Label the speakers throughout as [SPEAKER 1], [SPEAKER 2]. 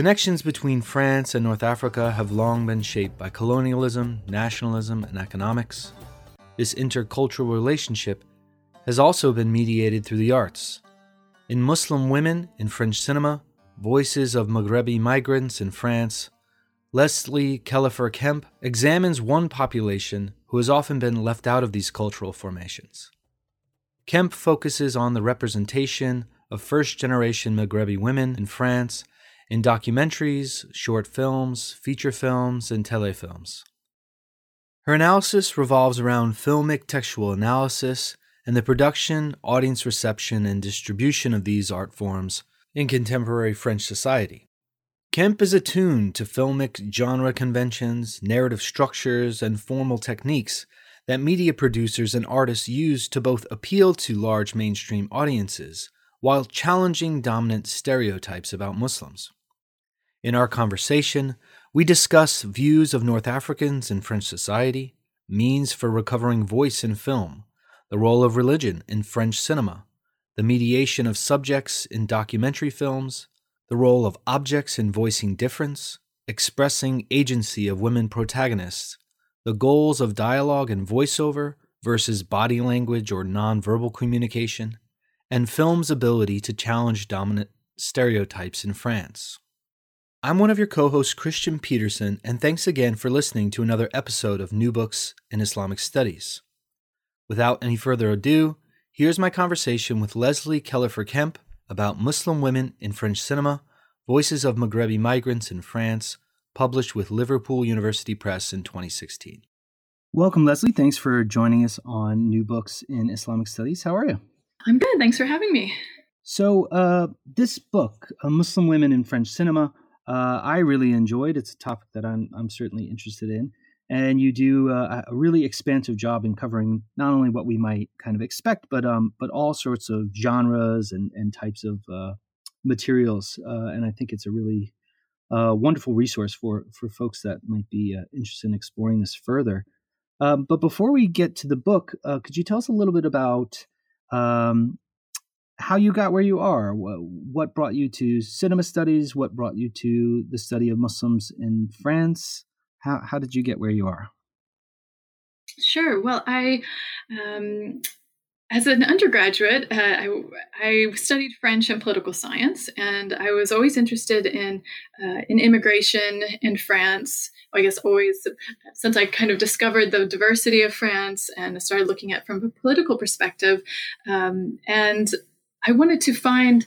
[SPEAKER 1] connections between France and North Africa have long been shaped by colonialism, nationalism, and economics. This intercultural relationship has also been mediated through the arts. In Muslim Women in French Cinema, Voices of Maghrebi Migrants in France, Leslie Kealhofer Kemp examines one population who has often been left out of these cultural formations. Kemp focuses on the representation of first generation Maghrebi women in France in documentaries, short films, feature films, and telefilms. Her analysis revolves around filmic textual analysis and the production, audience reception, and distribution of these art forms in contemporary French society. Kemp is attuned to filmic genre conventions, narrative structures, and formal techniques that media producers and artists use to both appeal to large mainstream audiences while challenging dominant stereotypes about Muslims. In our conversation, we discuss views of North Africans in French society, means for recovering voice in film, the role of religion in French cinema, the mediation of subjects in documentary films, the role of objects in voicing difference, expressing agency of women protagonists, the goals of dialogue and voiceover versus body language or nonverbal communication, and film's ability to challenge dominant stereotypes in France. I'm one of your co hosts, Christian Peterson, and thanks again for listening to another episode of New Books in Islamic Studies. Without any further ado, here's my conversation with Leslie Kealhofer Kemp about Muslim women in French cinema, Voices of Maghrebi Migrants in France, published with Liverpool University Press in 2016. Welcome, Leslie. Thanks for joining us on New Books in Islamic Studies. How are you?
[SPEAKER 2] I'm good. Thanks for having me.
[SPEAKER 1] So, uh, this book, uh, Muslim Women in French Cinema, uh, I really enjoyed. It's a topic that I'm, I'm certainly interested in. And you do uh, a really expansive job in covering not only what we might kind of expect, but um, but all sorts of genres and, and types of uh, materials. Uh, and I think it's a really uh, wonderful resource for for folks that might be interested in exploring this further. Um, but before we get to the book, could you tell us a little bit about um, how you got where you are? What brought you to cinema studies? What brought you to the study of Muslims in France? How how did you get where you are?
[SPEAKER 2] Sure. Well, I um, as an undergraduate, uh, I, I, studied French and political science, and I was always interested in uh, in immigration in France. I guess always since I kind of discovered the diversity of France and started looking at from a political perspective, um, and I wanted to find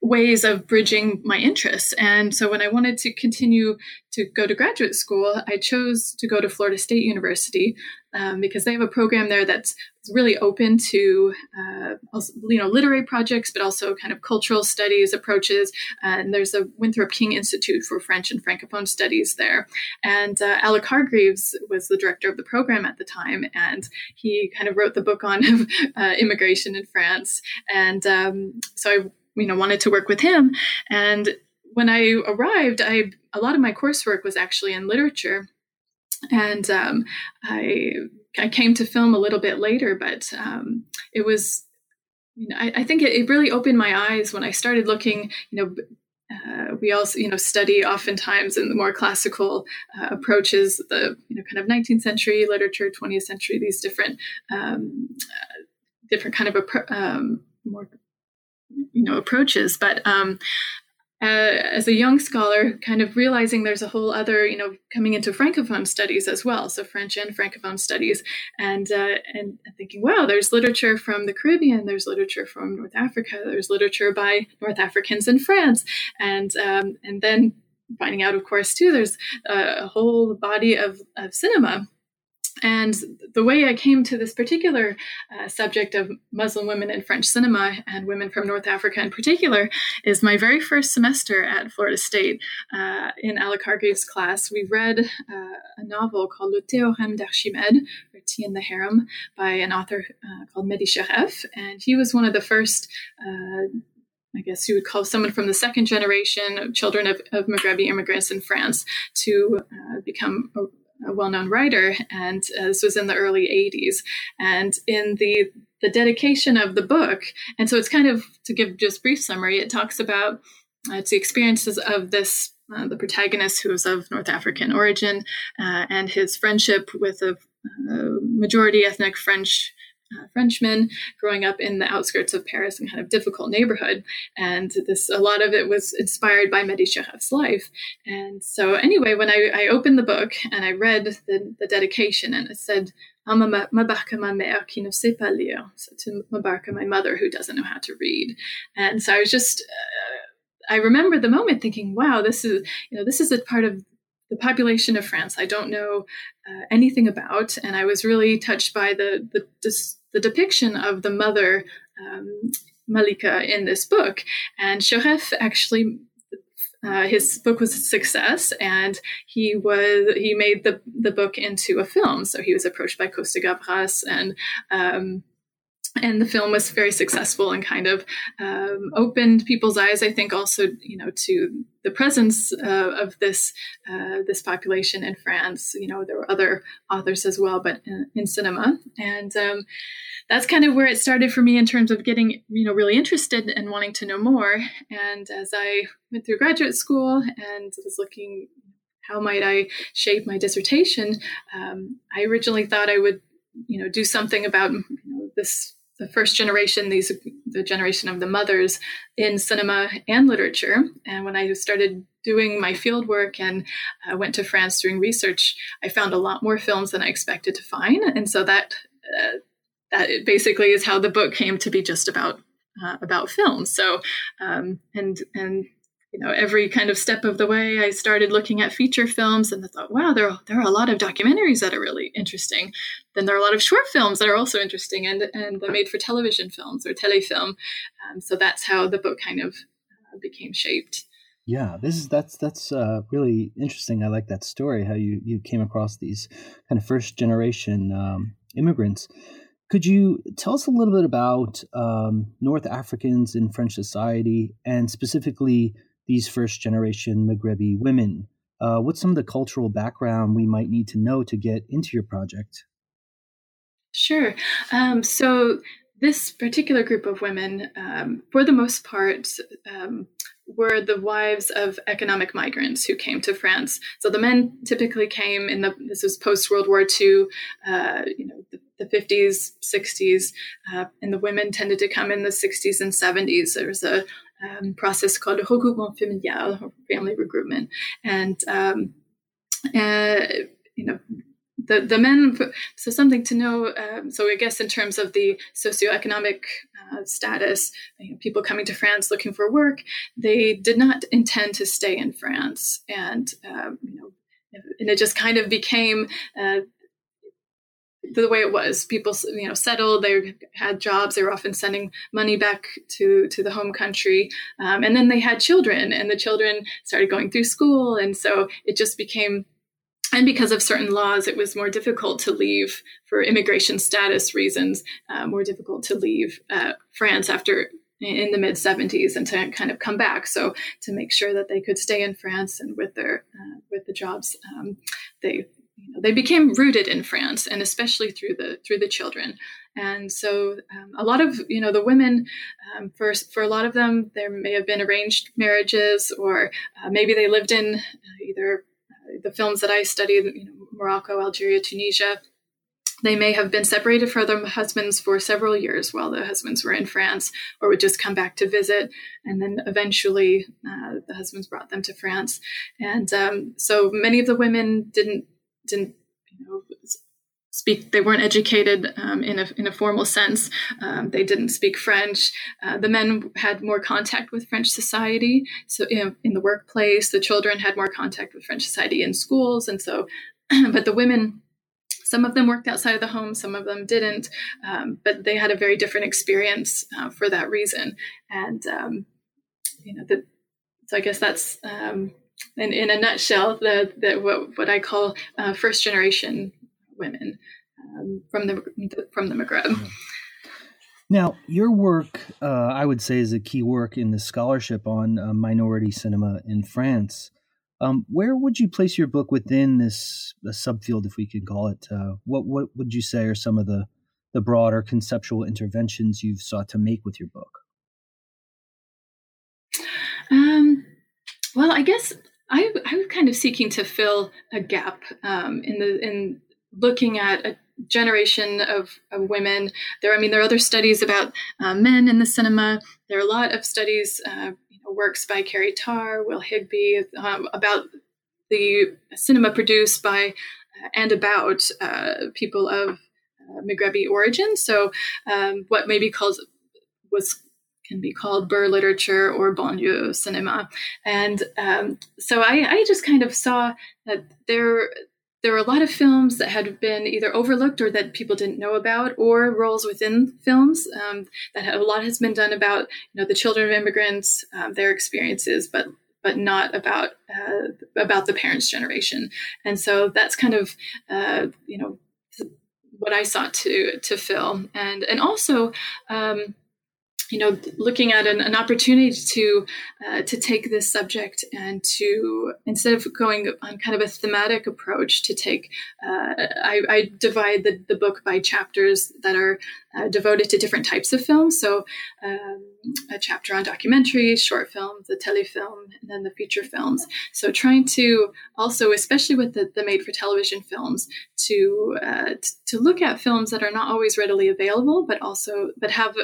[SPEAKER 2] ways of bridging my interests. And so when I wanted to continue to go to graduate school, I chose to go to Florida State University um, because they have a program there that's really open to uh, also, you know literary projects, but also kind of cultural studies approaches. And there's a Winthrop King Institute for French and Francophone Studies there. And uh, Alec Hargreaves was the director of the program at the time, and he kind of wrote the book on uh, immigration in France. And um, so I you know wanted to work with him. And when i arrived i a lot of my coursework was actually in literature. And um, i i came to film a little bit later but um, it was you know i, I think it, it, really opened my eyes when i started looking you know uh, we also, you know, study oftentimes in the more classical uh, approaches, the you know, kind of 19th century literature, 20th century, these different, um, uh, different kind of um, more you know approaches. But um, uh, as a young scholar, kind of realizing there's a whole other, you know, coming into francophone studies as well, so French and francophone studies, and uh, and thinking, wow, there's literature from the Caribbean, there's literature from North Africa, there's literature by North Africans in France, and um, and then finding out, of course, too, there's a whole body of, of cinema and the way I came to this particular uh, subject of Muslim women in French cinema and women from North Africa in particular is my very first semester at Florida State. Uh, in Hargreaves' class, we read uh, a novel called Le Thé au harem d'Archimède, or Tea in the Harem, by an author uh, called Mehdi Charef. And he was one of the first uh, I guess you would call someone from the second generation of children of, of Maghrebi immigrants in France to uh, become a, well-known writer, and uh, this was in the early 80s. And in the the dedication of the book, and so it's kind of to give just brief summary. It talks about uh, it's the experiences of this uh, the protagonist, who was of North African origin, uh, and his friendship with a uh, majority ethnic French uh, Frenchman growing up in the outskirts of Paris in kind of difficult neighborhood. And this, a lot of it was inspired by Mehdi life. And so, anyway, when I, I opened the book and I read the, the dedication, and it said, Mabarka ma mère qui. So to Mabarka, my mother who doesn't know how to read. And so I was just, uh, I remember the moment thinking, wow, this is, you know, this is a part of the population of France I don't know uh, anything about. And I was really touched by the, the, the depiction of the mother, um, Malika, in this book. And Charef actually uh, his book was a success, and he was he made the the book into a film. So he was approached by Costa Gavras, and um, and the film was very successful and kind of um, opened people's eyes. I think also you know to the presence uh, of this uh, this population in France. You know there were other authors as well, but in, in cinema and. Um, that's kind of where it started for me in terms of getting you know really interested and wanting to know more and as i went through graduate school and was looking how might i shape my dissertation um, i originally thought i would you know do something about you know, this the first generation these the generation of the mothers in cinema and literature and when i started doing my field work and uh, went to france doing research i found a lot more films than i expected to find and so that uh, that basically is how the book came to be just about uh, about film. So, um, and and you know, every kind of step of the way, I started looking at feature films, and I thought, wow, there are, there are a lot of documentaries that are really interesting. Then there are a lot of short films that are also interesting, and and the made for television films or telefilm. Um, so that's how the book kind of uh, became shaped.
[SPEAKER 1] Yeah, this is that's that's uh, really interesting. I like that story. How you you came across these kind of first generation um, immigrants. Could you tell us a little bit about um, North Africans in French society and specifically these first generation Maghrebi women? Uh, what's some of the cultural background we might need to know to get into your project?
[SPEAKER 2] Sure. Um, so, this particular group of women, um, for the most part, um, were the wives of economic migrants who came to France. So the men typically came in the this was post World War II. Uh, you know, the the 50s, 60s, uh, and the women tended to come in the 60s and 70s. There was a um, process called regroupement familial, or family recruitment, and um, uh, you know. The, the men, so something to know. Um, so I guess in terms of the socioeconomic uh, status, you know, people coming to France looking for work, they did not intend to stay in France, and um, you know, and it just kind of became uh, the way it was. People, you know, settled. They had jobs. They were often sending money back to to the home country, um, and then they had children, and the children started going through school, and so it just became. And because of certain laws, it was more difficult to leave for immigration status reasons. Uh, more difficult to leave uh, France after in the mid 70s and to kind of come back. So to make sure that they could stay in France and with their uh, with the jobs, um, they you know, they became rooted in France, and especially through the through the children. And so, um, a lot of you know the women, um, for for a lot of them, there may have been arranged marriages, or uh, maybe they lived in uh, either uh, the films that I studied, you know, Morocco, Algeria, Tunisia. They may have been separated from their husbands for several years while the husbands were in France, or would just come back to visit. And then eventually, uh, the husbands brought them to France. And um, so many of the women didn't didn't you know speak they weren't educated um, in, a, in a formal sense. Um, they didn't speak french. Uh, the men had more contact with french society. So in, in, the workplace the children had more contact with french society in schools. And so but the women some of them worked outside of the home some of them didn't. Um, but they had a very different experience uh, for that reason. And um, you know the, so i guess that's um, in, in a nutshell, the, the what, what I call uh, first generation women um, from the from the Maghreb.
[SPEAKER 1] Now, your work, uh, I would say, is a key work in the scholarship on uh, minority cinema in France. Um, where would you place your book within this subfield, if we can call it? Uh, what what would you say are some of the the broader conceptual interventions you've sought to make with your book?
[SPEAKER 2] Um, well, I guess I, I was kind of seeking to fill a gap um, in the in looking at a generation of, of, women. There, I mean, there are other studies about uh, men in the cinema. There are a lot of studies, uh, you know, works by Carrie Tarr, Will Higbee, um, about the cinema produced by uh, and about uh, people of uh, Maghreb origin. So, um, what maybe calls was can be called Beur literature or banlieue cinema. And um, so I, I, just kind of saw that there there were a lot of films that had been either overlooked or that people didn't know about, or roles within films um, that a lot has been done about you know the children of immigrants, um, their experiences, but but not about uh, about the parents' generation. And so that's kind of uh, you know what I sought to to fill, and and also. Um, you know, looking at an, an opportunity to uh, to take this subject and to instead of going on kind of a thematic approach, to take uh, I, I, divide the, the book by chapters that are uh, devoted to different types of films. So um, a chapter on documentaries, short films, the telefilm, and then the feature films. So trying to also, especially with the, the made for television films, to uh, t- to look at films that are not always readily available, but also but have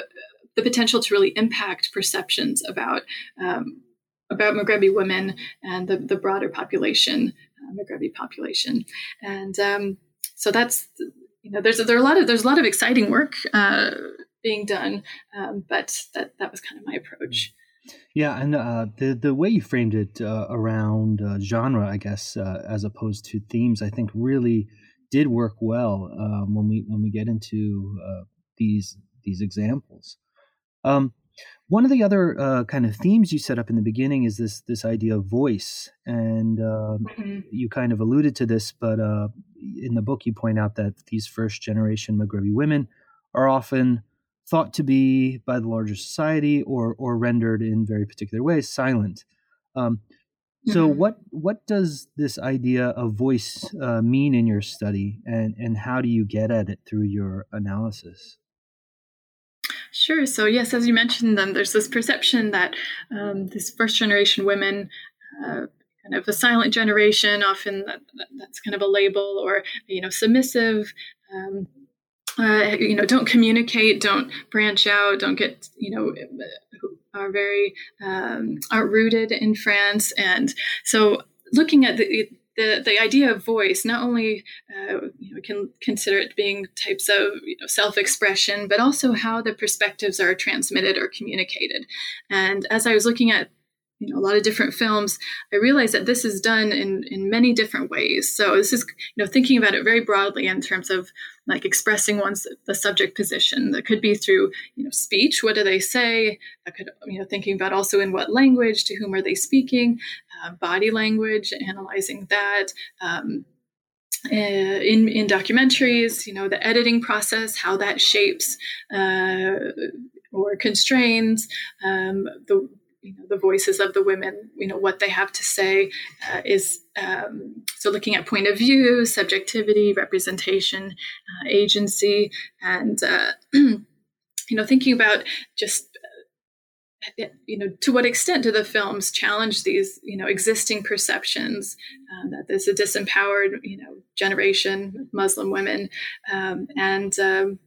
[SPEAKER 2] the potential to really impact perceptions about um, about Maghrebi women and the, the broader population, uh, Maghrebi population, and um, so that's you know there's there are a lot of there's a lot of exciting work uh, being done, um, but that that was kind of my approach.
[SPEAKER 1] Yeah, and uh, the the way you framed it uh, around uh, genre, I guess, uh, as opposed to themes, I think really did work well um, when we when we get into these these examples. Um, one of the other uh, kind of themes you set up in the beginning is this this idea of voice, and uh, mm-hmm. you kind of alluded to this, but uh, in the book you point out that these first generation Maghrebi women are often thought to be by the larger society or or rendered in very particular ways silent. Um, so mm-hmm. what what does this idea of voice uh, mean in your study, and and how do you get at it through your analysis?
[SPEAKER 2] Sure. So, yes, as you mentioned, then there's this perception that um, these first generation women, uh, kind of the silent generation, often that, that's kind of a label, or, you know, submissive. Um, uh, you know, don't communicate, don't branch out, don't get, you know, are very um, are rooted in France, and so looking at the the, the idea of voice not only uh, you know, can consider it being types of you know, self-expression but also how the perspectives are transmitted or communicated. And as i was looking at you know a lot of different films i realized that this is done in in many different ways. So this is you know thinking about it very broadly in terms of like expressing one's the subject position. That could be through you know speech what do they say? That could you know thinking about also in what language to whom are they speaking? Uh, body language analyzing that um, in in documentaries you know the editing process how that shapes uh, or constrains um, the you know the voices of the women you know what they have to say uh, is um, so looking at point of view subjectivity representation uh, agency and uh, you know thinking about just uh, you know to what extent do the films challenge these you know existing perceptions um, that there's a disempowered you know generation muslim women um, and um,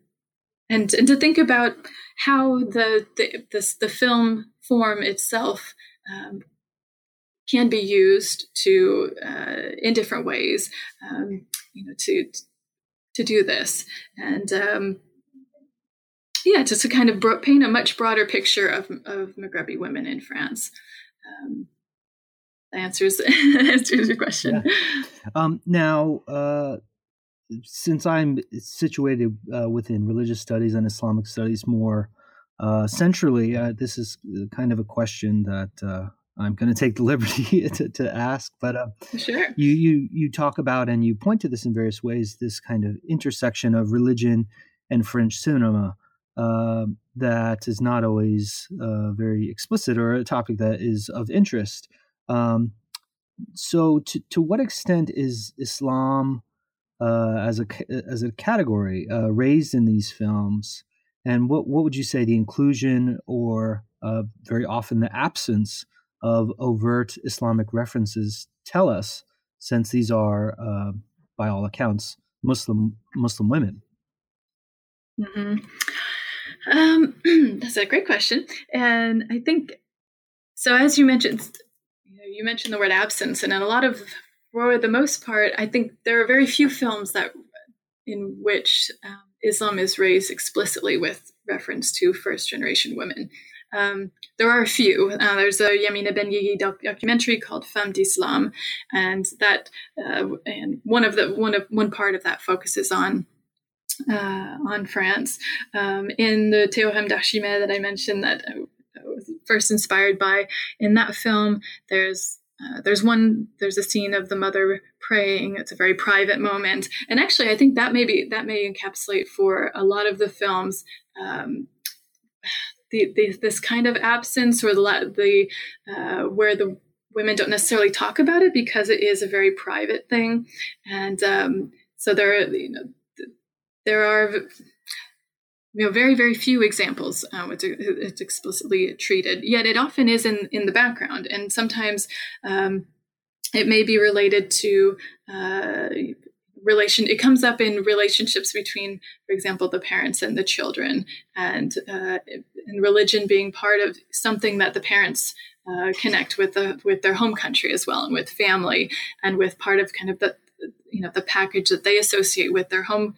[SPEAKER 2] and and to think about how the the, the, the film form itself um, can be used to uh, in different ways, um, you know, to to do this, and um, yeah, just to kind of bro- paint a much broader picture of of Maghrebi women in France. Um, answers answers your question.
[SPEAKER 1] Yeah. Um, now, uh, since I'm situated uh, within religious studies and Islamic studies more uh, centrally, uh, this is kind of a question that uh, I'm going to take the liberty to, to ask. But uh,
[SPEAKER 2] sure.
[SPEAKER 1] you you you talk about and you point to this in various ways. This kind of intersection of religion and French cinema uh, that is not always uh, very explicit or a topic that is of interest. Um, so, to to what extent is Islam as a as a category raised in these films? And what what would you say the inclusion or uh, very often the absence of overt Islamic references tell us, since these are, uh, by all accounts, Muslim Muslim women?
[SPEAKER 2] Mm-hmm. Um, that's a great question, and I think so. As you mentioned, you, know, you mentioned the word absence, and in a lot of, for the most part, I think there are very few films that in which um, Islam is raised explicitly with reference to first generation women. Um, there are a few. Uh, there's a Yamina Benguigui doc- documentary called Femme d'Islam, and that uh, and one of the one of one part of that focuses on uh, on France. Um, in the Thé au harem d'Archimède that I mentioned, that I was first inspired by, in that film, there's uh, there's one there's a scene of the mother praying. It's a very private moment. And actually i think that maybe that may encapsulate for a lot of the films um, the, the, this kind of absence or the, the uh, where the women don't necessarily talk about it because it is a very private thing. And um, so there are you know there are you know very very few examples um, it's, it's explicitly treated yet it often is in in the background and sometimes um, it may be related to uh, relation it comes up in relationships between for example the parents and the children and uh, and religion being part of something that the parents uh, connect with the with their home country as well and with family and with part of kind of the you know the package that they associate with their home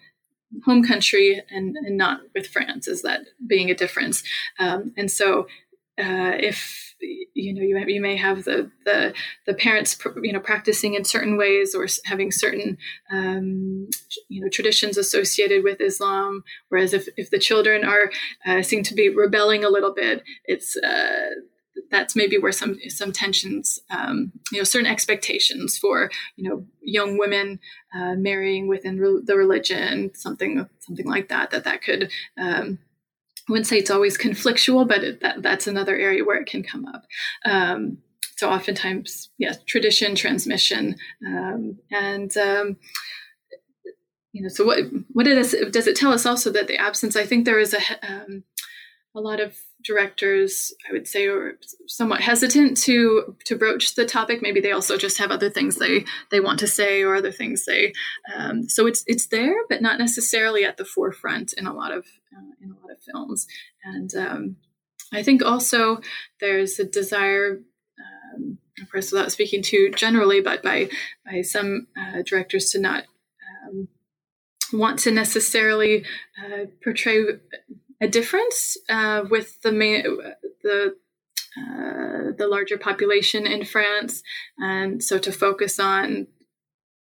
[SPEAKER 2] home country and, and not with France is that being a difference. Um, and so uh, if you know you, you may have the, the the parents you know practicing in certain ways or having certain um, you know traditions associated with Islam, whereas if, if the children are uh, seem to be rebelling a little bit, it's uh, that's maybe where some some tensions, um, you know, certain expectations for you know young women uh, marrying within re- the religion, something something like that. That that could. Um, I wouldn't say it's always conflictual, but it, that that's another area where it can come up. Um, so oftentimes, yes, tradition, transmission, um, and um, you know, so what what does it, does it tell us also that the absence? I think there is a um, a lot of directors, I would say, are somewhat hesitant to to broach the topic. Maybe they also just have other things they they want to say or other things they. Um, so it's it's there, but not necessarily at the forefront in a lot of uh, in a lot of films. And um, I think also there's a desire. Um, of course, without speaking too generally, but by by some uh, directors to not um, want to necessarily uh, portray a difference uh, with the main, the uh, the larger population in France, and so to focus on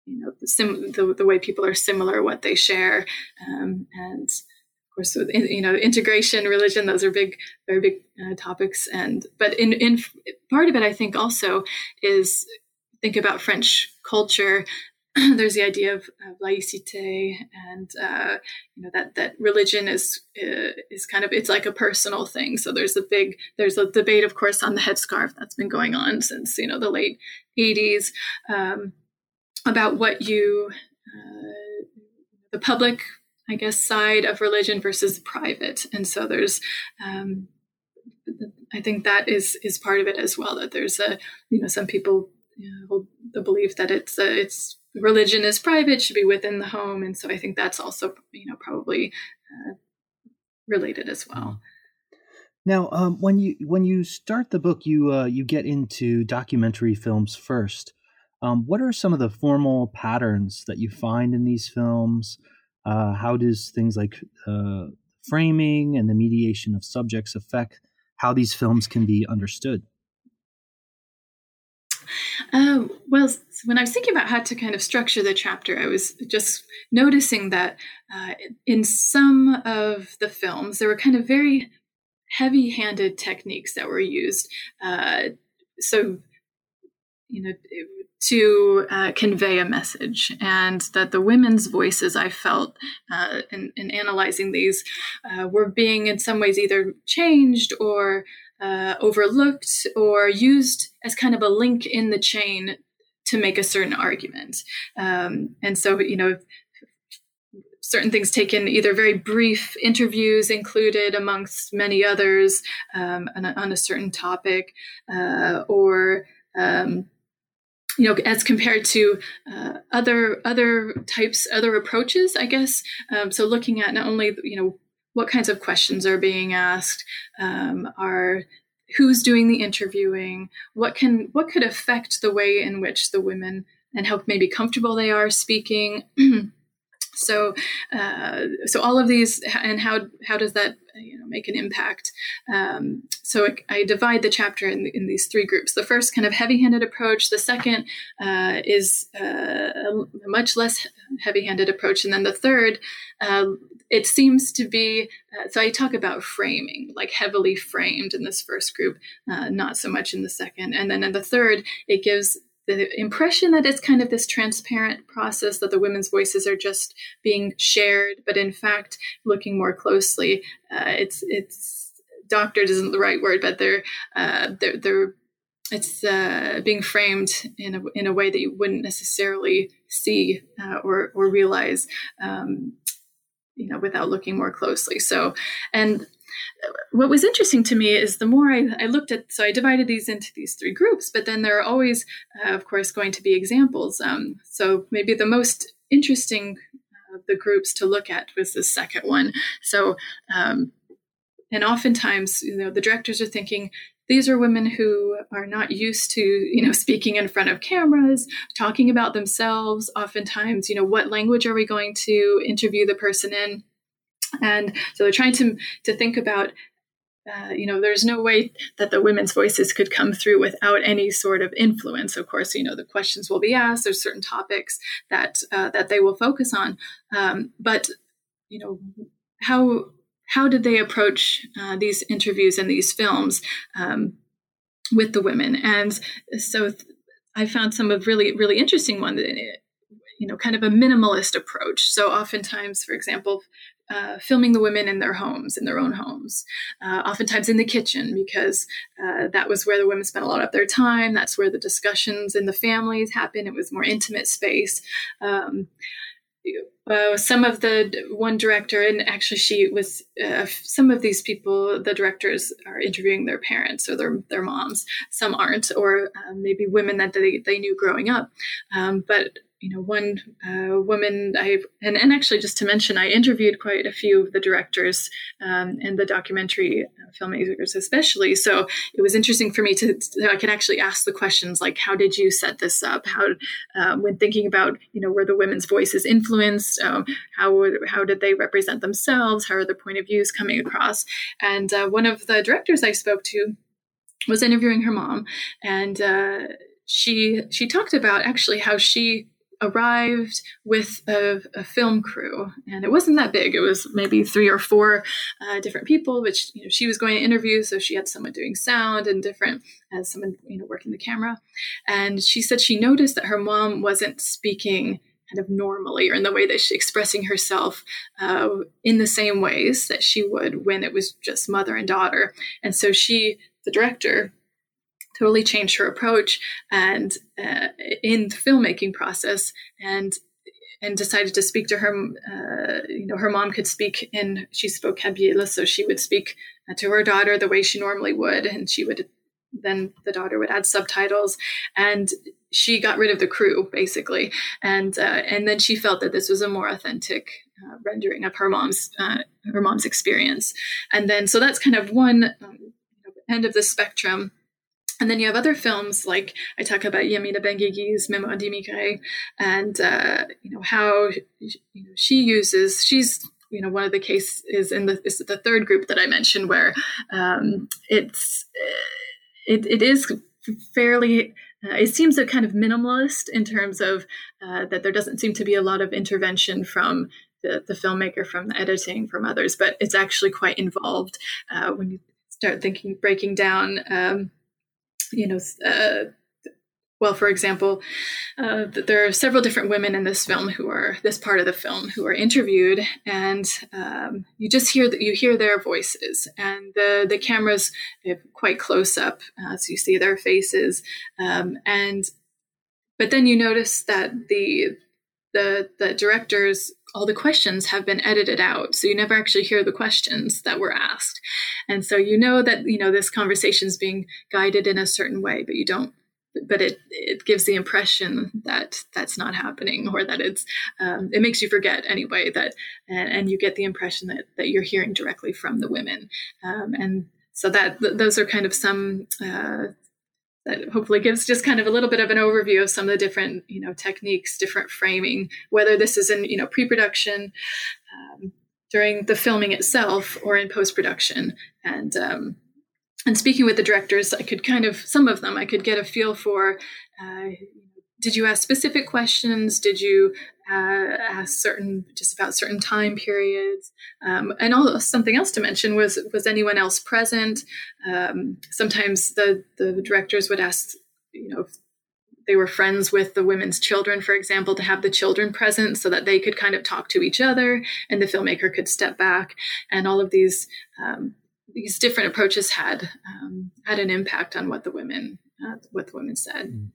[SPEAKER 2] you know the, sim- the, the way people are similar, what they share, um, and of course you know integration, religion, those are big, very big uh, topics. And but in in part of it, I think also is think about French culture there's the idea of, laïcité and uh, you know that that religion is uh, is kind of it's like a personal thing. So there's a big there's a debate of course on the headscarf that's been going on since you know the late 80s um, about what you uh, the public i guess side of religion versus private. And so there's um, i think that is is part of it as well that there's a you know some people you know, hold the belief that it's uh, it's religion is private, should be within the home, and so I think that's also you know probably uh, related as well.
[SPEAKER 1] Now, um, when you when you start the book, you uh, you get into documentary films first. Um, what are some of the formal patterns that you find in these films? Uh, how does things like uh, framing and the mediation of subjects affect how these films can be understood?
[SPEAKER 2] Um, well, when I was thinking about how to kind of structure the chapter, I was just noticing that uh, in some of the films, there were kind of very heavy handed techniques that were used. Uh, so, you know, to uh, convey a message, and that the women's voices I felt uh, in, in, analyzing these uh, were being in some ways either changed or uh, overlooked or used as kind of a link in the chain to make a certain argument. Um, and so, you know, certain things taken either very brief interviews included amongst many others um, on, a, on, a, certain topic uh, or um, you know as compared to uh, other other types other approaches i guess um, so looking at not only you know what kinds of questions are being asked um, are who's doing the interviewing what can what could affect the way in which the women and how maybe comfortable they are speaking so uh, so all of these and how how does that you know make an impact? Um, so I, I, divide the chapter in, in these three groups. The first kind of heavy-handed approach the second uh, is uh, a much less heavy-handed approach and then the third uh, it seems to be uh, so i talk about framing like heavily framed in this first group uh, not so much in the second. And then in the third it gives the impression that it's kind of this transparent process that the women's voices are just being shared, but in fact, looking more closely, uh, it's it's doctored isn't the right word, but they're uh, they're, they're it's uh, being framed in a, in a way that you wouldn't necessarily see uh, or, or realize, um, you know, without looking more closely. So, and what was interesting to me is the more I, I, looked at, so I divided these into these three groups, but then there are always, uh, of course, going to be examples. Um, so maybe the most interesting of uh, the groups to look at was the second one. So, um, and oftentimes, you know, the directors are thinking, these are women who are not used to you know speaking in front of cameras talking about themselves oftentimes you know what language are we going to interview the person in and so they're trying to to think about uh, you know, there's no way that the women's voices could come through without any sort of influence. Of course, you know, the questions will be asked. There's certain topics that uh, that they will focus on, um, but you know, how how did they approach uh, these interviews and these films um, with the women? And so, th- I found some of really really interesting ones. You know, kind of a minimalist approach. So, oftentimes, for example, uh, filming the women in their homes, in their own homes, uh, oftentimes in the kitchen, because uh, that was where the women spent a lot of their time. That's where the discussions in the families happen. It was more intimate space. Um, uh, some of the one director, and actually she was uh, some of these people. The directors are interviewing their parents or their their moms. Some aren't, or uh, maybe women that they they knew growing up. Um, but you know, one uh, woman I and, and actually just to mention, I interviewed quite a few of the directors um, and the documentary uh, filmmakers, especially. So it was interesting for me to, to, I could actually ask the questions like, how did you set this up? How, uh, when thinking about, you know, were the women's voices influenced? Um, how how did they represent themselves? How are the point of views coming across? And uh, one of the directors I spoke to was interviewing her mom, and uh, she she talked about actually how she arrived with a, a, film crew, and it wasn't that big. It was maybe three or four uh, different people, which you know she was going to interview, so she had someone doing sound and different, as uh, someone you know working the camera. And she said she noticed that her mom wasn't speaking kind of normally or in the way that she's expressing herself uh, in the same ways that she would when it was just mother and daughter. And so she, the director, totally changed her approach and uh, in the filmmaking process and and decided to speak to her uh, you know her mom could speak in she spoke kabyle so she would speak uh, to her daughter the way she normally would and she would then the daughter would add subtitles. And she got rid of the crew basically. And uh, and then she felt that this was a more authentic uh, rendering of her mom's uh, her mom's experience. And then so that's kind of one um, end of the spectrum and then you have other films like I talk about Yamina Benguigui's Mémoires d'immigré, and uh, you know how you know she uses she's you know one of the cases in the is the third group that I mentioned where um, it's it, it is fairly uh, it seems a kind of minimalist in terms of uh, that there doesn't seem to be a lot of intervention from the, the filmmaker, from the editing, from others, but it's actually quite involved uh, when you start thinking breaking down. Um, you know, uh, well, for example, uh, there are several different women in this film who are this part of the film who are interviewed, and um, you just hear that you hear their voices, and the the cameras quite close up, uh, so you see their faces, um, and but then you notice that the the the directors all the questions have been edited out so you never actually hear the questions that were asked. And so you know that you know this conversation is being guided in a certain way but you don't but it it gives the impression that that's not happening or that it's um, it makes you forget anyway that and, and, you get the impression that that you're hearing directly from the women. Um, and so that th- those are kind of some uh, that hopefully gives just kind of a little bit of an overview of some of the different you know techniques different framing whether this is in you know pre-production um, during the filming itself or in post-production. And um, and speaking with the directors i could kind of some of them i could get a feel for uh, did you ask specific questions? Did you uh, ask certain just about certain time periods? Um, and also something else to mention was was anyone else present? Um, sometimes the the directors would ask you know If, they were friends with the women's children for example to have the children present so that they could kind of talk to each other and the filmmaker could step back. And all of these um, these different approaches had um, had an impact on what the women uh, what the women said.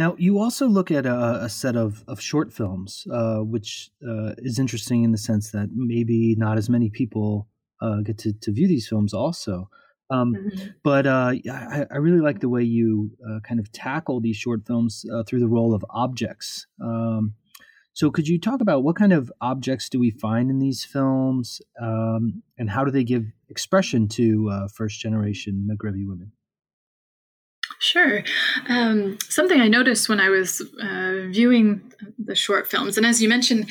[SPEAKER 1] Now, you also look at a, a set of, of short films, uh, which uh, is interesting in the sense that maybe not as many people uh, get to, to view these films also. Um, mm-hmm. But uh, I, I, really like the way you uh, kind of tackle these short films through the role of objects. Um, so, could you talk about what kind of objects do we find in these films, um, and how do they give expression to uh, first generation Maghrebi women?
[SPEAKER 2] Sure. Um, something I noticed when I was uh, viewing the short films, and as you mentioned,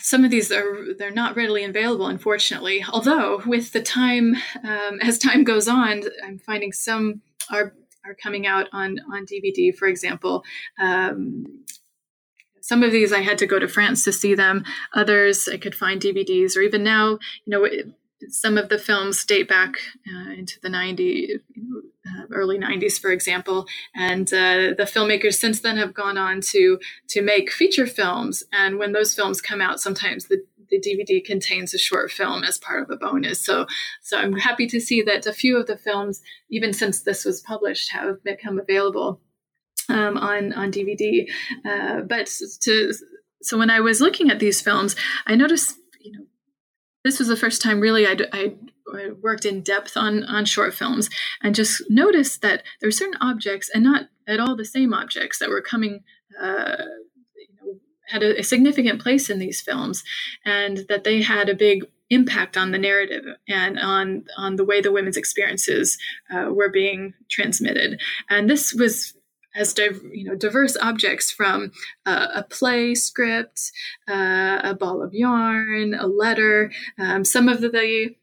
[SPEAKER 2] some of these are they're not readily available, unfortunately. Although, with the time um, as time goes on, I'm finding some are are coming out on on DVD. For example, um, some of these I had to go to France to see them. Others I could find DVDs, or even now, you know, some of the films date back uh, into the 90s, uh, early 90s, for example. And uh, the filmmakers since then have gone on to to make feature films. And when those films come out, sometimes the the DVD contains a short film as part of a bonus. So, so I'm happy to see that a few of the films, even since this was published, have become available um, on on DVD. Uh, but to so when I was looking at these films, I noticed this was the first time really I, I, I worked in depth on on short films and just noticed that there were certain objects and not at all the same objects that were coming. Uh, you know, had a, a significant place in these films, and that they had a big impact on the narrative and on on the way the women's experiences uh, were being transmitted. And this was as div- you know diverse objects from uh, a play script, uh, a ball of yarn, a letter. Um, some of the,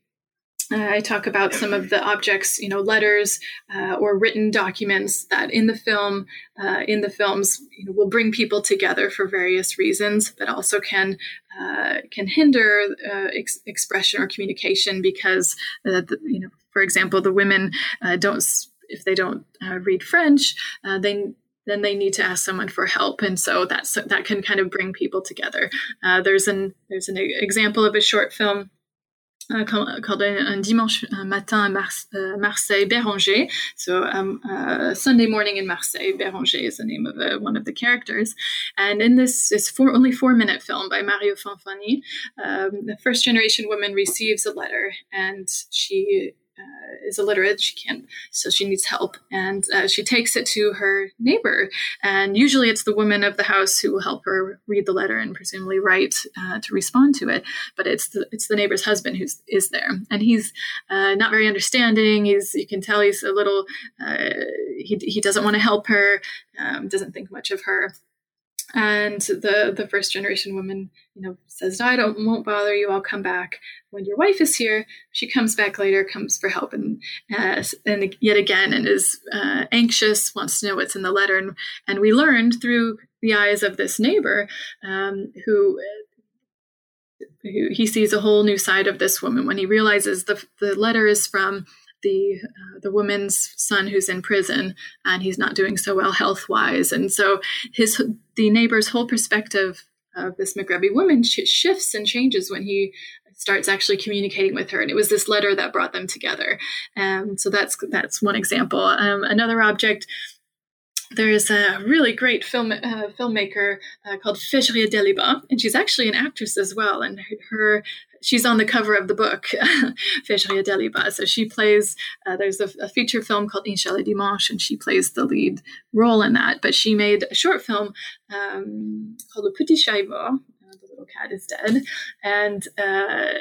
[SPEAKER 2] uh, I talk about some of the objects, you know, letters uh, or written documents that in the film, uh, in the films, you know, will bring people together for various reasons, but also can uh, can hinder uh, ex- expression or communication because, uh, the, you know, for example, the women don't if they don't uh, read French, uh, they then they need to ask someone for help, and so that's that can kind of bring people together. Uh, there's an there's an example of a short film. Uh, called, called un, dimanche matin à Marseille Béranger. So um, uh, Sunday morning in Marseille, Béranger is the name of uh, one of the characters. And in this, is four, only four minute film by Mario Fanfani. Um, the first generation woman receives a letter and she uh, is illiterate. She can't, so she needs help. And uh, she takes it to her neighbor. And usually it's the woman of the house who will help her read the letter and presumably write uh, to respond to it. But it's the, it's the neighbor's husband who is there. And he's uh, not very understanding. He's, you can tell he's a little, uh, he, he doesn't want to help her, um, doesn't think much of her and the the first generation woman you know says no i don't won't bother you. I'll come back when your wife is here. She comes back later comes for help and uh, and yet again and is uh, anxious wants to know what's in the letter. And and we learned through the eyes of this neighbor um, who he sees a whole new side of this woman. When he realizes the the letter is from the uh, the woman's son who's in prison and he's not doing so well health wise and so his the neighbor's whole perspective of this Maghrebi woman sh- shifts and changes when he starts actually communicating with her. And it was this letter that brought them together. Um, so that's that's one example. Um, another object there's a really great film uh, filmmaker uh, called Fejria Deliba, and she's actually an actress as well. And her she's on the cover of the book, Fejria Deliba. So she plays. Uh, there's a, a, feature film called Inshallah Dimanche, and she plays the lead role in that. But she made a short film um, called Le Petit Chat uh, The Little Cat is Dead, and uh,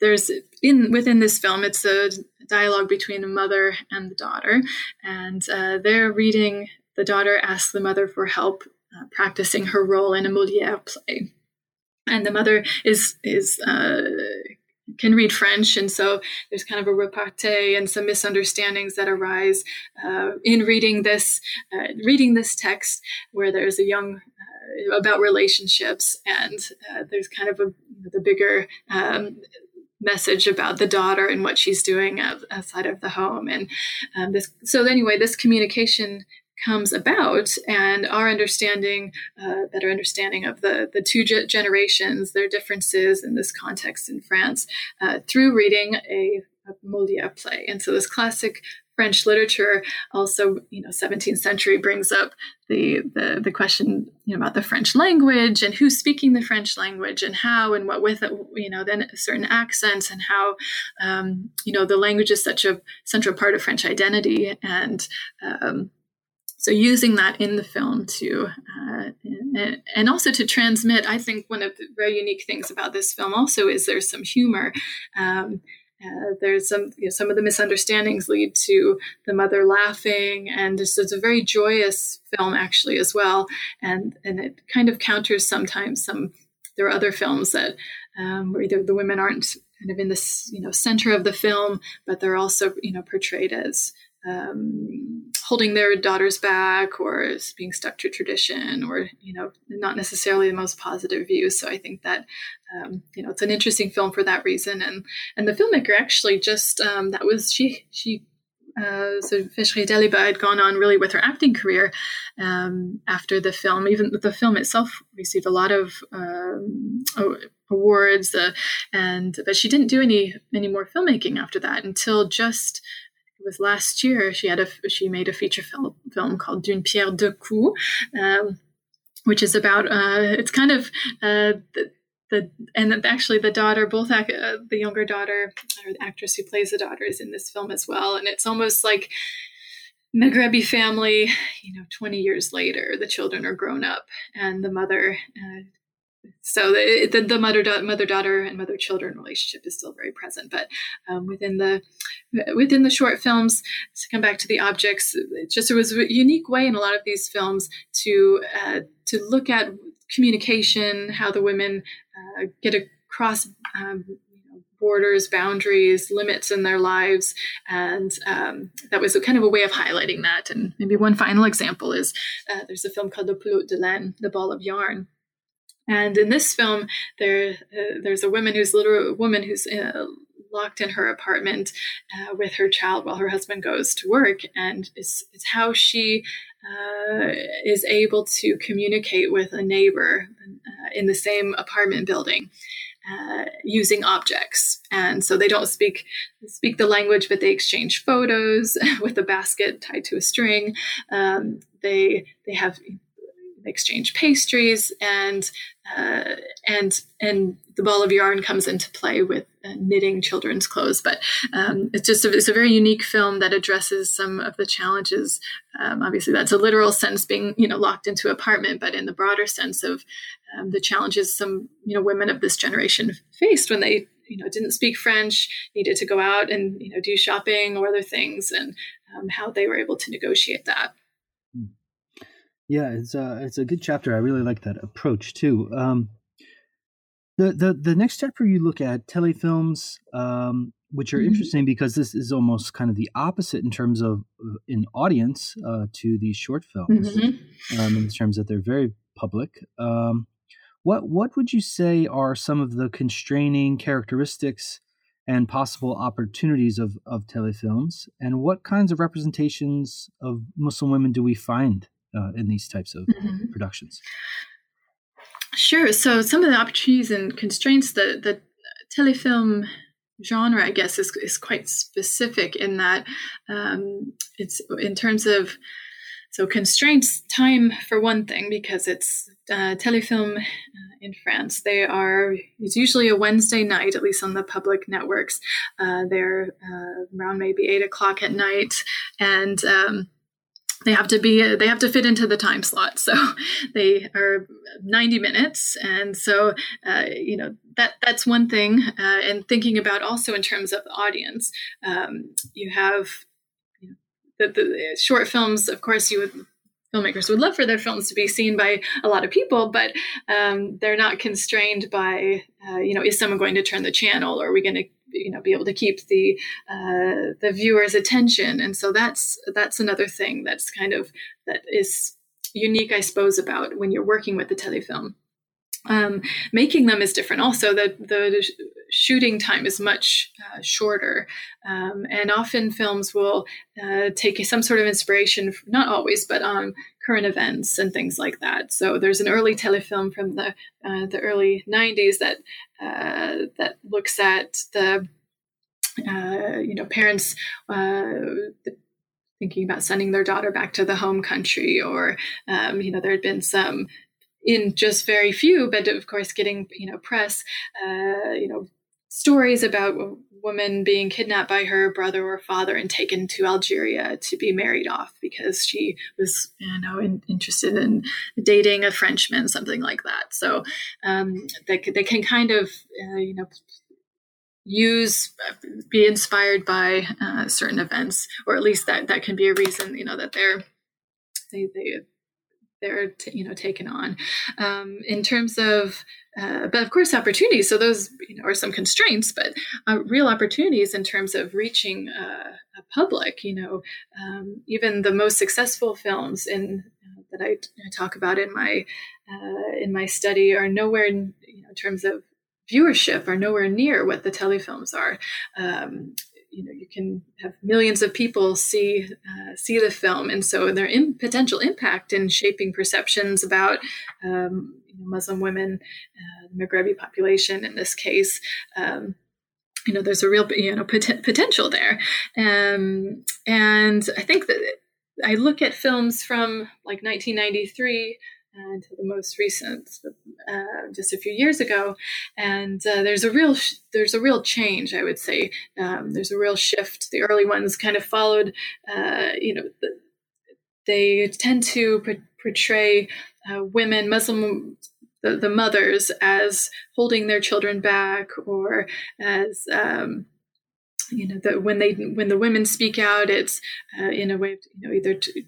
[SPEAKER 2] there's in within this film it's a dialogue between the mother and the daughter and uh, they're reading the daughter asks the mother for help uh, practicing her role in a Molière play. And the mother is is uh, can read French, and so there's kind of a repartee and some misunderstandings that arise uh, in reading this uh, reading this text, where there's a young uh, about relationships, and uh, there's kind of a the bigger um, message about the daughter and what she's doing outside of the home. And um, this so anyway this communication comes about and our understanding uh, better understanding of the the two ge- generations their differences in this context in france uh, through reading a, a moliere play. And so this classic French literature, also, you know, 17th century brings up the, the the question, you know, about the French language and who's speaking the French language and how and what with it, you know, then certain accents and how, um, you know, the language is such a central part of French identity and um, so using that in the film to uh, and also to transmit i think one of the very unique things about this film also is there's some humor. Um, uh, there's some you know, some of the misunderstandings lead to the mother laughing and just, it's a very joyous film actually as well. And and it kind of counters sometimes some there are other films that um, where either the women aren't kind of in this you know center of the film but they're also you know portrayed as um, holding their daughters back or being stuck to tradition or you know not necessarily the most positive views so i think that um, you know it's an interesting film for that reason and and the filmmaker actually just um, that was she she uh, so Fejria Deliba had gone on really with her acting career um, after the film. Even the film itself received a lot of um, awards, uh, and but she didn't do any any more filmmaking after that until just was last year. She had a she made a feature film film called D'une pierre deux coups, um, which is about uh, it's kind of uh, the, the and actually the daughter, both uh, the younger daughter or the actress who plays the daughter is in this film as well, and it's almost like. Maghrebi family, you know, 20 years later, the children are grown up and the mother uh, so the, the, the mother mother daughter and mother children relationship is still very present but um, within the within the short films to come back to the objects it just there was a unique way in a lot of these films to uh, to look at communication how the women uh, get across um, borders, boundaries, limits in their lives. And um, that was a kind of a way of highlighting that. And maybe one final example is uh, there's a film called Le Pelote de Laine, The Ball of Yarn, and in this film, there uh, there's a woman who's literally woman who's uh, locked in her apartment uh, with her child while her husband goes to work, and it's it's how she uh, is able to communicate with a neighbor uh, in the same apartment building. Uh, using objects, and so they don't speak speak the language, but they exchange photos with a basket tied to a string. Um, they they have exchange pastries and uh, and and the ball of yarn comes into play with uh, knitting children's clothes. But um, it's just a, it's a very unique film that addresses some of the challenges. Um, obviously that's a literal sense being you know locked into apartment but in the broader sense of um, the challenges some you know women of this generation faced when they you know didn't speak french needed to go out and you know do shopping or other things and um, how they were able to negotiate that
[SPEAKER 1] yeah, it's a uh, it's a good chapter. I really like that approach too. Um, the the the next chapter you look at telefilms, um, which are mm-hmm. interesting because this is almost kind of the opposite in terms of uh, in audience uh, to these short films, mm-hmm. um, in terms that they're very public. Um, what what would you say are some of the constraining characteristics and possible opportunities of of telefilms, and what kinds of representations of Muslim women do we find uh, in these types of mm-hmm. productions?
[SPEAKER 2] Sure. So some of the opportunities and constraints that the telefilm genre, I guess, is, is quite specific in that um, it's in terms of so constraints time for one thing because it's uh, telefilm uh, in France. They are it's usually a Wednesday night, at least on the public networks. Uh, they're uh, around maybe eight o'clock at night, and um, they have to be they have to fit into the time slot. So they are 90 minutes. And so uh, you know that that's one thing uh, and thinking about also in terms of the audience. Um, you have the, the short films, of course, you would filmmakers would love for their films to be seen by a lot of people, but um, they're not constrained by, uh, you know, is someone going to turn the channel, or are we going to, you know, be able to keep the uh, the viewer's attention? And so that's that's another thing that's kind of that is unique, I suppose, about when you're working with the telefilm. Um, making them is different. Also, the the shooting time is much uh, shorter, um, and often films will uh, take some sort of inspiration, not always, but on current events and things like that. So there's an early telefilm from the uh, the early '90s that uh, that looks at the uh, you know parents uh, thinking about sending their daughter back to the home country, or um, you know there had been some in just very few, but of course, getting you know press, uh, you know, stories about a woman being kidnapped by her brother or father and taken to Algeria to be married off because she was you know in, interested in dating a Frenchman, something like that. So um, they they can kind of uh, you know use be inspired by uh, certain events or at least that that can be a reason you know that they're they they they're t- you know taken on. Um, in terms of uh, but of course opportunities so those you know are some constraints but uh, real opportunities in terms of reaching uh, a public you know um, even the most successful films in uh, that I, talk about in my uh, in my study are nowhere in, you know, in terms of viewership are nowhere near what the telefilms are. Um, you know you can have millions of people see uh, see the film, and so their in, potential impact in shaping perceptions about um, you know, Muslim women, uh, the Maghrebi population in this case. Um, you know, there's a real you know pot- potential there, um, and I think that I look at films from like 1993 until the most recent, uh, just a few years ago. And uh, there's a real sh- there's a real change, I would say. Um, there's a real shift. The early ones kind of followed, uh, you know, the, they tend to portray uh, women, Muslim. The, the, mothers as holding their children back or as um, you know when they when the women speak out it's uh, in a way of, you know either to,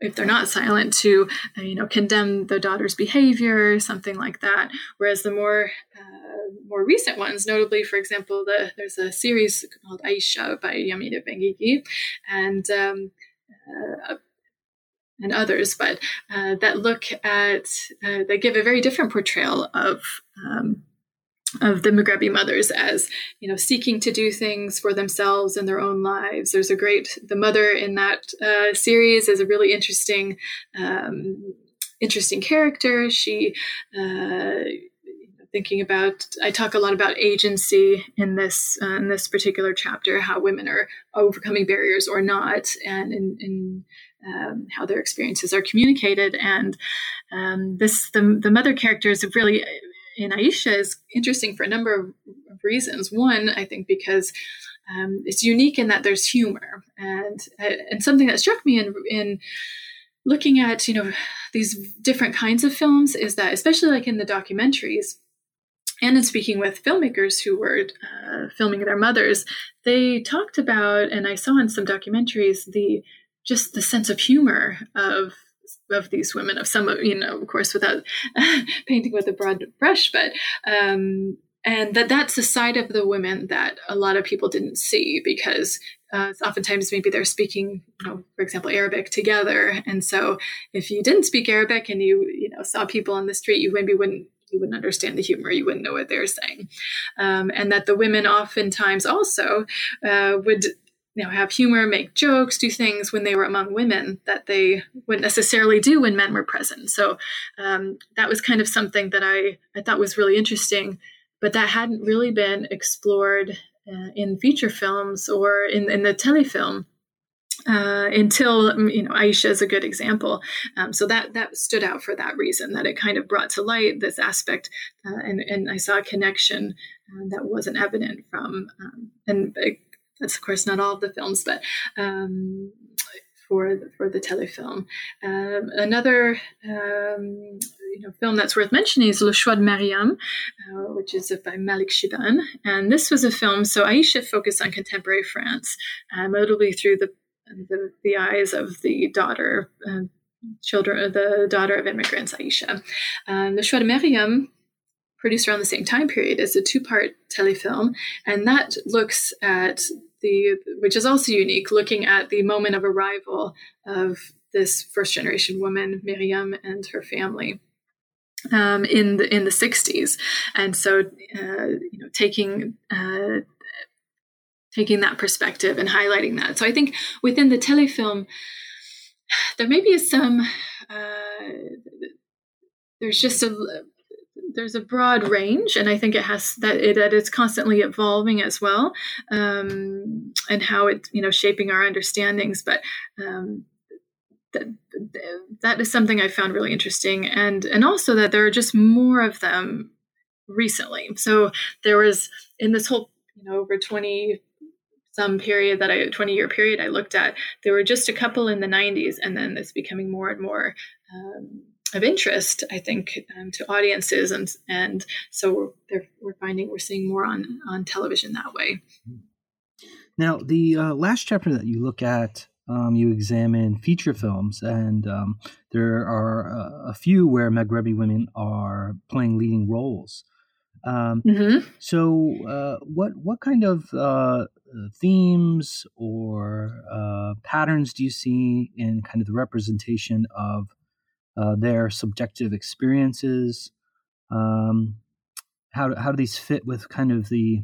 [SPEAKER 2] if they're not silent to uh, you know condemn the daughter's behavior something like that. Whereas the more uh, more recent ones notably for example the, there's a series called aisha by yamina benguigui and um, uh, and others but uh, that look at uh, they give a very different portrayal of um, of the Maghrebi mothers as you know seeking to do things for themselves in their own lives. There's a great the mother in that uh, series is a really interesting um, interesting character. She uh, thinking about I talk a lot about agency in this uh, in this particular chapter, how women are overcoming barriers or not, and in, in um, how their experiences are communicated. And um, this the the mother character is really in Aisha is interesting for a number of, reasons. One, I think because um, it's unique in that there's humor, and uh, and something that struck me in in looking at you know these different kinds of films is that especially like in the documentaries and in speaking with filmmakers who were uh, filming their mothers, they talked about, and I saw in some documentaries, the just the sense of humor of of these women, of some, you know, of course, without painting with a broad brush, but um, and that that's the side of the women that a lot of people didn't see because uh, oftentimes maybe they're speaking, you know, for example, Arabic together, and so if you didn't speak Arabic and you, you know, saw people on the street, you maybe wouldn't you wouldn't understand the humor, you wouldn't know what they're saying, um, and that the women oftentimes also uh, would you know have humor make jokes do things when they were among women that they wouldn't necessarily do when men were present so um, that was kind of something that i i thought was really interesting but that hadn't really been explored uh, in feature films or in, in the telefilm uh, until um, you know Aisha is a good example. Um, so that that stood out for that reason that it kind of brought to light this aspect, uh, and and I saw a connection uh, that wasn't evident from um, and uh, that's of course not all of the films, but um, for the, for the telefilm. Um, another um, you know, film that's worth mentioning is Le Choix de Myriam, uh, which is by Malik Chibane. And this was a film, so Aisha focused on contemporary France, uh, notably through the, the, the eyes of the daughter, uh, children, the daughter of immigrants, Aisha. Um, Le Choix de Myriam produced around the same time period as a two-part telefilm, and that looks at the which is also unique, looking at the moment of arrival of this first generation woman, Miriam, and her family. Um, in the in the 60s, and so uh, you know taking uh, taking that perspective and highlighting that. So I think within the telefilm, there maybe is some uh, there's just a there's a broad range, and I think it has that it, that it's constantly evolving as well, um, and how it you know shaping our understandings. But um, that, that is something I found really interesting, and and also that there are just more of them recently. So there was in this whole you know over twenty some period that I 20 year period I looked at, there were just a couple in the 90s, and then it's becoming more and more um, of interest, I think, um, to audiences, and and so we're we're finding we're seeing more on on television that way.
[SPEAKER 1] Now, the uh, last chapter that you look at, um, you examine feature films, and um, there are a, a, few where Maghrebi women are playing leading roles. Um, mm-hmm. So, uh, what what kind of uh, themes or uh, patterns do you see in kind of the representation of uh, their subjective experiences. Um, how do, how do these fit with kind of the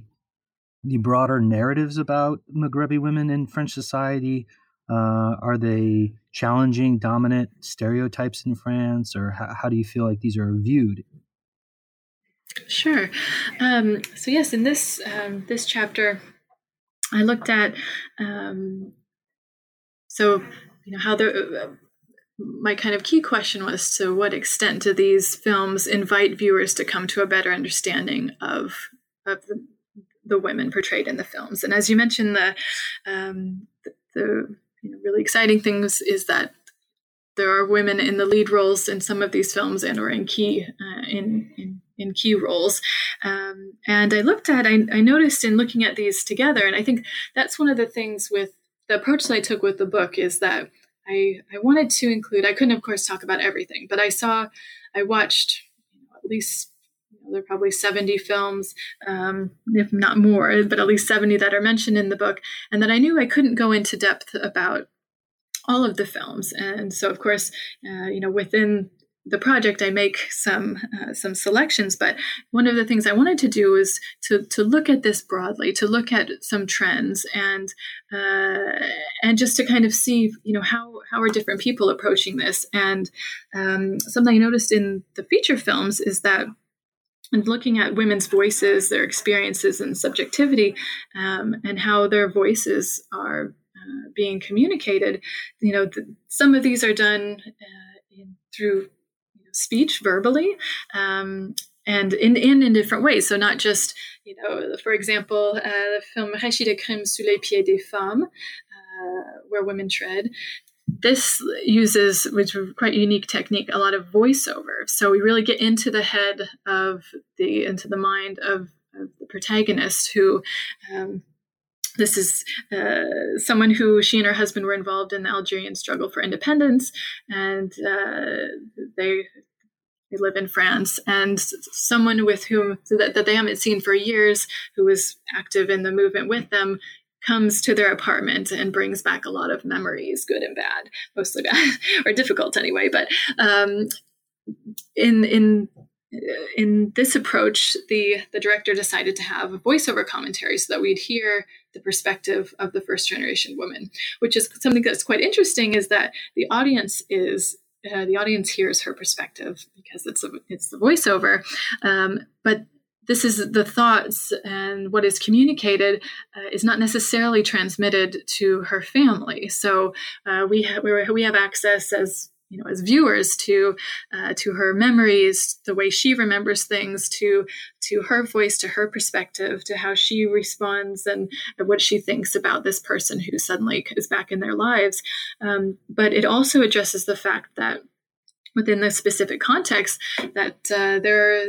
[SPEAKER 1] the broader narratives about Maghrebi women in French society? Uh, are they challenging dominant stereotypes in France, or how, how do you feel like these are viewed?
[SPEAKER 2] Sure. Um, so yes, in this um, this chapter, I looked at um, so you know how the my kind of key question was to what extent do these films invite viewers to come to a better understanding of of the, the women portrayed in the films? And as you mentioned the um, the, the you know, really exciting things is that there are women in the lead roles in some of these films and or in key uh, in, in, in key roles. Um, and i looked at I, I noticed in looking at these together and i think that's one of the things with the approach that i took with the book is that I, I wanted to include, I couldn't, of course, talk about everything, but I saw, I watched you know, at least, there are probably 70 films, um, if not more, but at least 70 that are mentioned in the book, and that I knew I couldn't go into depth about all of the films. And so, of course, uh, you know, within the project, I make some uh, some selections, but one of the things I wanted to do was to to look at this broadly, to look at some trends, and uh, and just to kind of see, you know, how how are different people approaching this. And um, something I noticed in the feature films is that and looking at women's voices, their experiences and subjectivity, um, and how their voices are uh, being communicated. You know, some of these are done uh, in, through speech verbally um, and in, in in different ways. So not just you know, for example, uh, the film Rachida Krim sous les pieds des femmes, uh, where women tread. This uses, which is quite unique technique, a lot of voiceover. So we really get into the head of the into the mind of, of the protagonist who um, this is uh, someone who she and her husband were involved in the Algerian struggle for independence, and uh, they they live in France. And someone with whom that, that they haven't seen for years, who was active in the movement with them, comes to their apartment and brings back a lot of memories, good and bad, mostly bad or difficult anyway. But um, in in in this approach, the the director decided to have a voiceover commentary so that we'd hear the perspective of the first generation woman, which is something that's quite interesting. Is that the audience is uh, the audience hears her perspective because it's a, it's the voiceover, um, but this is the thoughts and what is communicated uh, is not necessarily transmitted to her family. So uh, we have we have access as you know as viewers to uh, to her memories the way she remembers things to to her voice to her perspective to how she responds and what she thinks about this person who suddenly is back in their lives. Um, but it also addresses the fact that within the specific context that uh, there are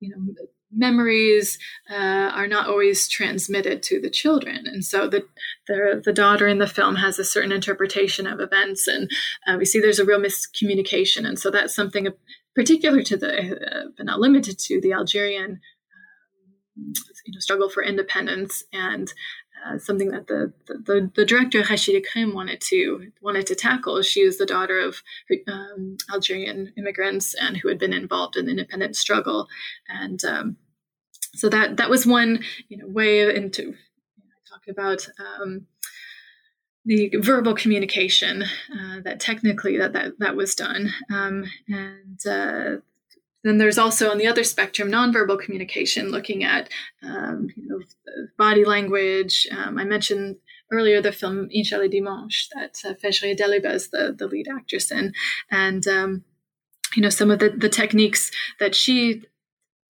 [SPEAKER 2] you know memories uh, are not always transmitted to the children. And so the, the, the daughter in the film has a certain interpretation of events and uh, we see there's a real miscommunication. And so that's something particular to the uh, but not limited to the algerian um, you know, struggle for independence and uh, something that the, the, the director Rachida Krim wanted to wanted to tackle. She was the daughter of um, Algerian immigrants and who had been involved in the independence struggle, and um, so that that was one you know way into you know, talk about. Um, the verbal communication uh, that technically that, that that was done um, and uh, then there's also on the other spectrum nonverbal communication, looking at um, you know body language. Um, I mentioned earlier the film Inshallah Dimanche that uh, Fejria Deliba is the, the lead actress in, and um, you know some of the, the techniques that she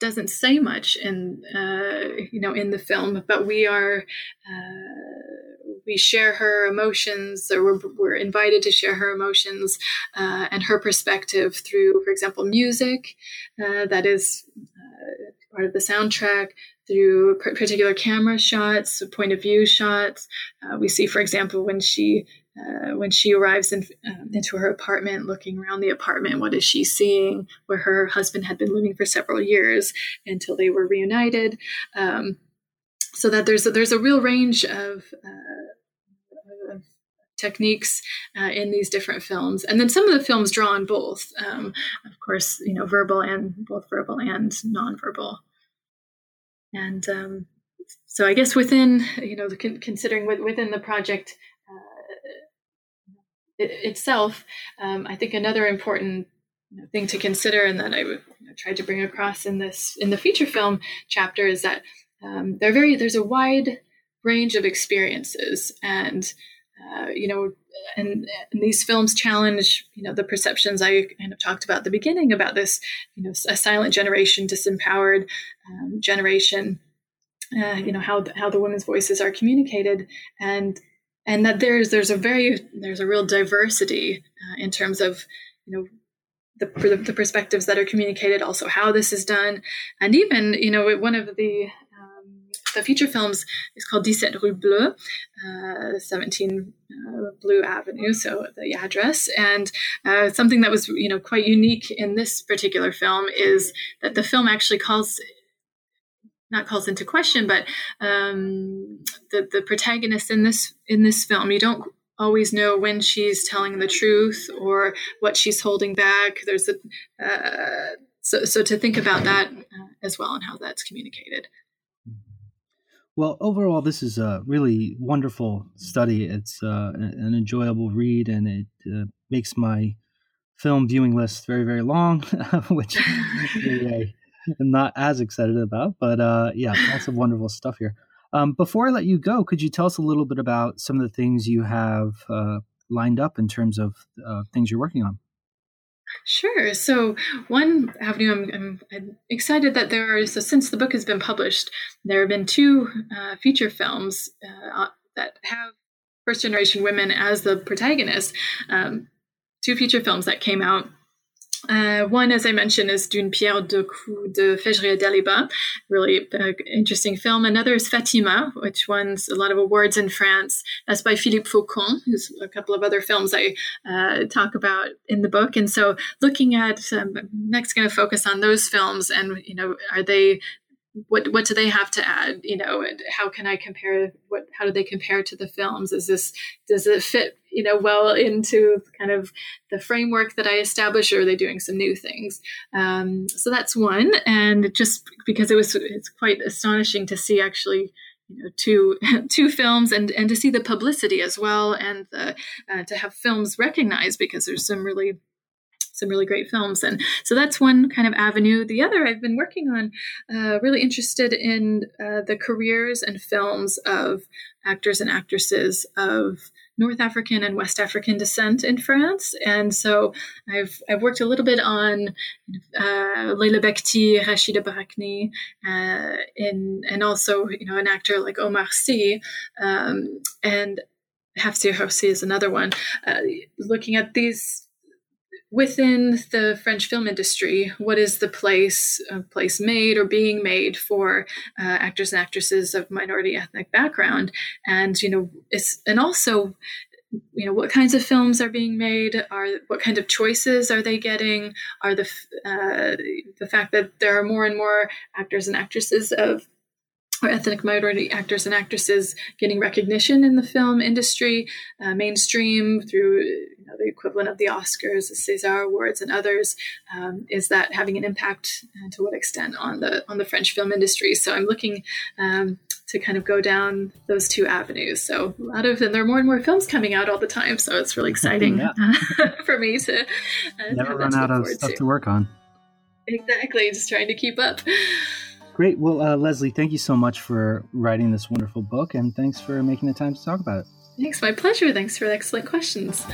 [SPEAKER 2] doesn't say much in uh, you know in the film, but we are uh, we share her emotions, or we're, we're invited to share her emotions uh, and her perspective through, for example, music uh, that is uh, part of the soundtrack. Through particular camera shots, point of view shots, uh, we see, for example, when she uh, when she arrives in, uh, into her apartment, looking around the apartment, what is she seeing? Where her husband had been living for several years until they were reunited. Um, so that there's a, there's a real range of, uh, of techniques uh, in these different films, and then some of the films draw on both. Um, of course, you know, verbal and both verbal and nonverbal. And um, so, I guess within you know, considering within the project itself, um, I think another important thing to consider, and that I would try to bring across in this in the feature film chapter, is that um, very there's a wide range of experiences, and uh, you know, and, and, these films challenge you know the perceptions I kind of talked about at the beginning about this you know a silent generation, disempowered um, generation. Uh, you know how how the women's voices are communicated, and and that there's there's a very there's a real diversity uh, in terms of you know the, the perspectives that are communicated, also how this is done, and even you know one of the the feature films is called 17 Rue Bleue, uh, 17 uh, Blue Avenue, so the address. And uh, something that was, you know, quite unique in this particular film is that the film actually calls not calls into question, but um, the the protagonist in this in this film, you don't always know when she's telling the truth or what she's holding back. There's a uh, so so to think about that uh, as well and how that's communicated.
[SPEAKER 1] Well, overall, this is a really wonderful study. It's uh, an enjoyable read, and it uh, makes my film viewing list very, very long, which I'm not as excited about. But uh, yeah, lots of wonderful stuff here. Um, before I let you go, could you tell us a little bit about some of the things you have uh, lined up in terms of uh, things you're working on?
[SPEAKER 2] Sure. So one avenue I'm, I'm, excited that there are. So since the book has been published, there have been two uh, feature films uh, that have first generation women as the protagonists. Um, two feature films that came out uh, one, as I mentioned, is D'une pierre deux coups de Fejria Deliba, really uh, interesting film. Another is Fatima, which won a lot of awards in France. That's by Philippe Faucon, who's a couple of other films I uh, talk about in the book. And so, looking at um, next, going to focus on those films, and you know, are they what what do they have to add you know and how can i compare what how do they compare to the films? Is this does it fit you know well into kind of the framework that i established or are they doing some new things? Um, so that's one and just because it was it's quite astonishing to see actually you know two two films and and to see the publicity as well and the, uh, to have films recognized because there's some really some really great films. And so that's one kind of avenue. The other, I've been working on, uh, really interested in uh, the careers and films of actors and actresses of North African and West African descent in France, and so I've I've worked a little bit on uh, Leila Bekhti, Rachida Brakni, uh, in and also you know an actor like Omar Sy, um, and Hafsia Herzi is another one. Uh, looking at these within the French film industry, what is the place uh, place made or being made for uh, actors and actresses of minority ethnic background, and you know, it's and also you know what kinds of films are being made? Are what kind of choices are they getting? Are the uh, the fact that there are more and more actors and actresses of or ethnic minority actors and actresses getting recognition in the film industry, uh, mainstream through you know, the equivalent of the Oscars, the César Awards, and others. Um, is that having an impact, and to what extent on the on the French film industry? So I'm looking. Um, to kind of go down those two avenues. So a lot of, and there are more and more films coming out all the time. So it's really exciting for me to
[SPEAKER 1] uh, never run out of stuff to. to work on.
[SPEAKER 2] Exactly, just trying to keep up.
[SPEAKER 1] Great. Well, uh, Leslie, thank you so much for writing this wonderful book, and thanks for making the time to talk about it.
[SPEAKER 2] Thanks, my pleasure. Thanks for the excellent questions.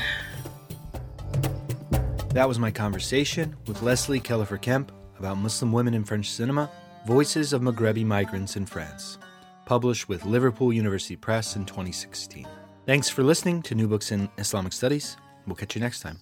[SPEAKER 3] That was my conversation with Leslie Kealhofer Kemp about Muslim women in French cinema, Voices of Maghrebi Migrants in France, published with Liverpool University Press in 2016. Thanks for listening to New Books in Islamic Studies. We'll catch you next time.